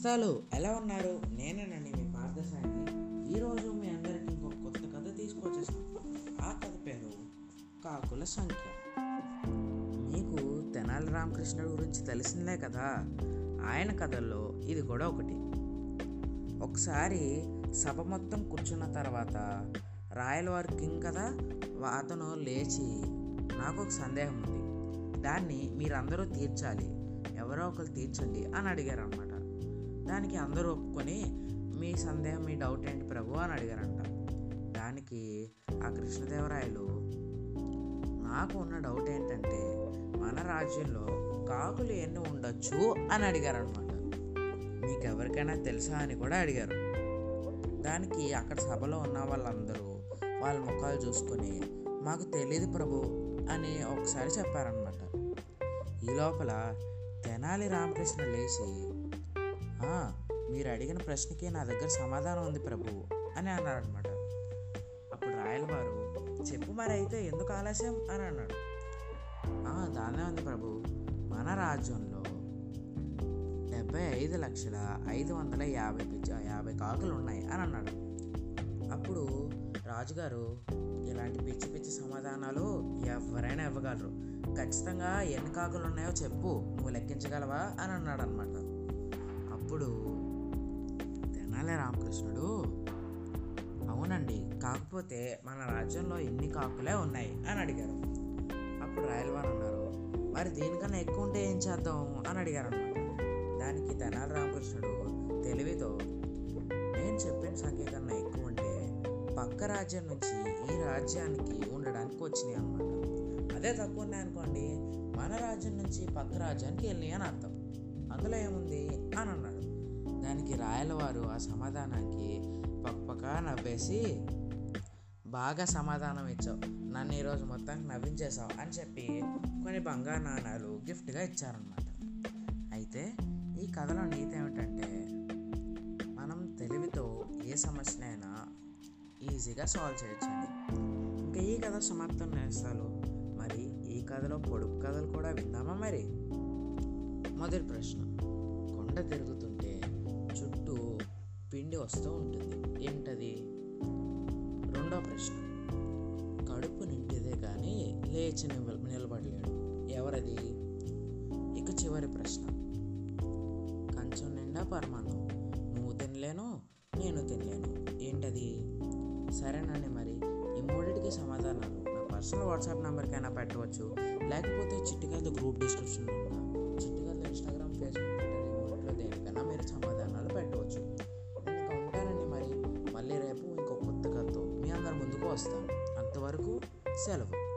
నేస్తాలు ఎలా ఉన్నారు? నేనేనండి మీ పార్థసాయిని. ఈరోజు మీ అందరికీ ఇంకొక కొత్త కథ తీసుకొచ్చేసాను. ఆ కథ పేరు కాకుల సంఖ్య. మీకు తెనాలి రామకృష్ణుడు గురించి తెలిసిందే కదా? ఆయన కథల్లో ఇది కూడా ఒకటి. ఒకసారి సభ మొత్తం కూర్చున్న తర్వాత రాయలవారి కింగ్ కదా? అతను లేచి నాకు ఒక సందేహం ఉంది. దాన్ని మీరందరూ తీర్చాలి. ఎవరో ఒకరు తీర్చండి అని అడిగారు అనమాట దానికి అందరూ ఒప్పుకొని మీ సందేహం మీ డౌట్ ఏంటి ప్రభు? అని అడిగారంట. దానికి ఆ కృష్ణదేవరాయలు నాకు ఉన్న డౌట్ ఏంటంటే మన రాజ్యంలో కాకులు ఎన్ని ఉండొచ్చు? అని అడిగారనమాట మీకు ఎవరికైనా తెలుసా? అని కూడా అడిగారు. దానికి అక్కడ సభలో ఉన్న వాళ్ళందరూ వాళ్ళ ముఖాలు చూసుకొని మాకు తెలియదు ప్రభు అని ఒకసారి చెప్పారనమాట ఈ లోపల తెనాలి రామకృష్ణ లేచి మీరు అడిగిన ప్రశ్నకి నా దగ్గర సమాధానం ఉంది ప్రభువు అని అన్నారనమాట అప్పుడు రాయలవారు చెప్పు మరి అయితే ఎందుకు ఆలస్యం? అని అన్నాడు. దానే ఉంది ప్రభు. మన రాజ్యంలో డెబ్బై ఐదు లక్షల ఐదు వందల యాభై పిచ్చ యాభై కాకులు ఉన్నాయి అని అన్నాడు. అప్పుడు రాజుగారు ఇలాంటి పిచ్చి పిచ్చి సమాధానాలు ఎవరైనా ఇవ్వగలరు. ఖచ్చితంగా ఎన్ని కాకులు ఉన్నాయో చెప్పు. నువ్వు లెక్కించగలవా? అని అన్నాడు అనమాట అప్పుడు తెనాలి రామకృష్ణుడు. అవునండి. కాకపోతే మన రాజ్యంలో ఇన్ని కాకులే ఉన్నాయి అని అడిగారు. అప్పుడు రాయలవారు అన్నారు మరి దీనికన్నా ఎక్కువ ఉంటే ఏం చేద్దాం? అని అడిగారు అన్నమాట దానికి తెనాలి రామకృష్ణుడు తెలివితో నేను చెప్పిన సంఖ్య కన్నా ఎక్కువ ఉంటే పక్క రాజ్యం నుంచి ఈ రాజ్యానికి ఉండడానికి వచ్చినాయి అనమాట అదే తక్కువ ఉన్నాయనుకోండి మన రాజ్యం నుంచి పక్క రాజ్యానికి వెళ్ళినాయి అని అర్థం. అందులో ఏముంది? అని అన్నాడు. దానికి రాయలవారు ఆ సమాధానానికి పక్కపక్క నవ్వేసి బాగా సమాధానం ఇచ్చావు. నన్ను ఈరోజు మొత్తానికి నవ్వించేసావు అని చెప్పి కొన్ని బంగారు నాణాలు గిఫ్ట్గా ఇచ్చారనమాట అయితే ఈ కథలో నీతి ఏమిటంటే మనం తెలివితో ఏ సమస్యనైనా ఈజీగా సాల్వ్ చేయొచ్చండి. ఇంకా ఈ కథ సమాప్తం నేస్తాలు మరి ఈ కథలో పొడుపు కథలు కూడా విందామా మరి? మొదటి ప్రశ్న. కొండ తిరుగుతుంది పిండి వస్తూ ఉంటుంది. ఏంటది? రెండో ప్రశ్న. కడుపు నిండిదే కానీ లేచి నిలబడలేడు. ఎవరది? ఇక చివరి ప్రశ్న. కంచం నిండా పరమాన్నం. నువ్వు తినలేను నేను తినలేను. ఏంటది? సరేనండి మరి. ఈ మూడింటికి సమాధానాలు. నా పర్సనల్ వాట్సాప్ నెంబర్కైనా పెట్టవచ్చు. లేకపోతే చిట్టుకథ గ్రూప్ డిస్క్రిప్షన్లో ఉన్న చిట్టుకథ ఇన్స్టాగ్రామ్ ఫేస్బుక్ ట్విట్టర్ ఈ దేనికైనా మీరు వస్తాను. అంతవరకు సెలవు.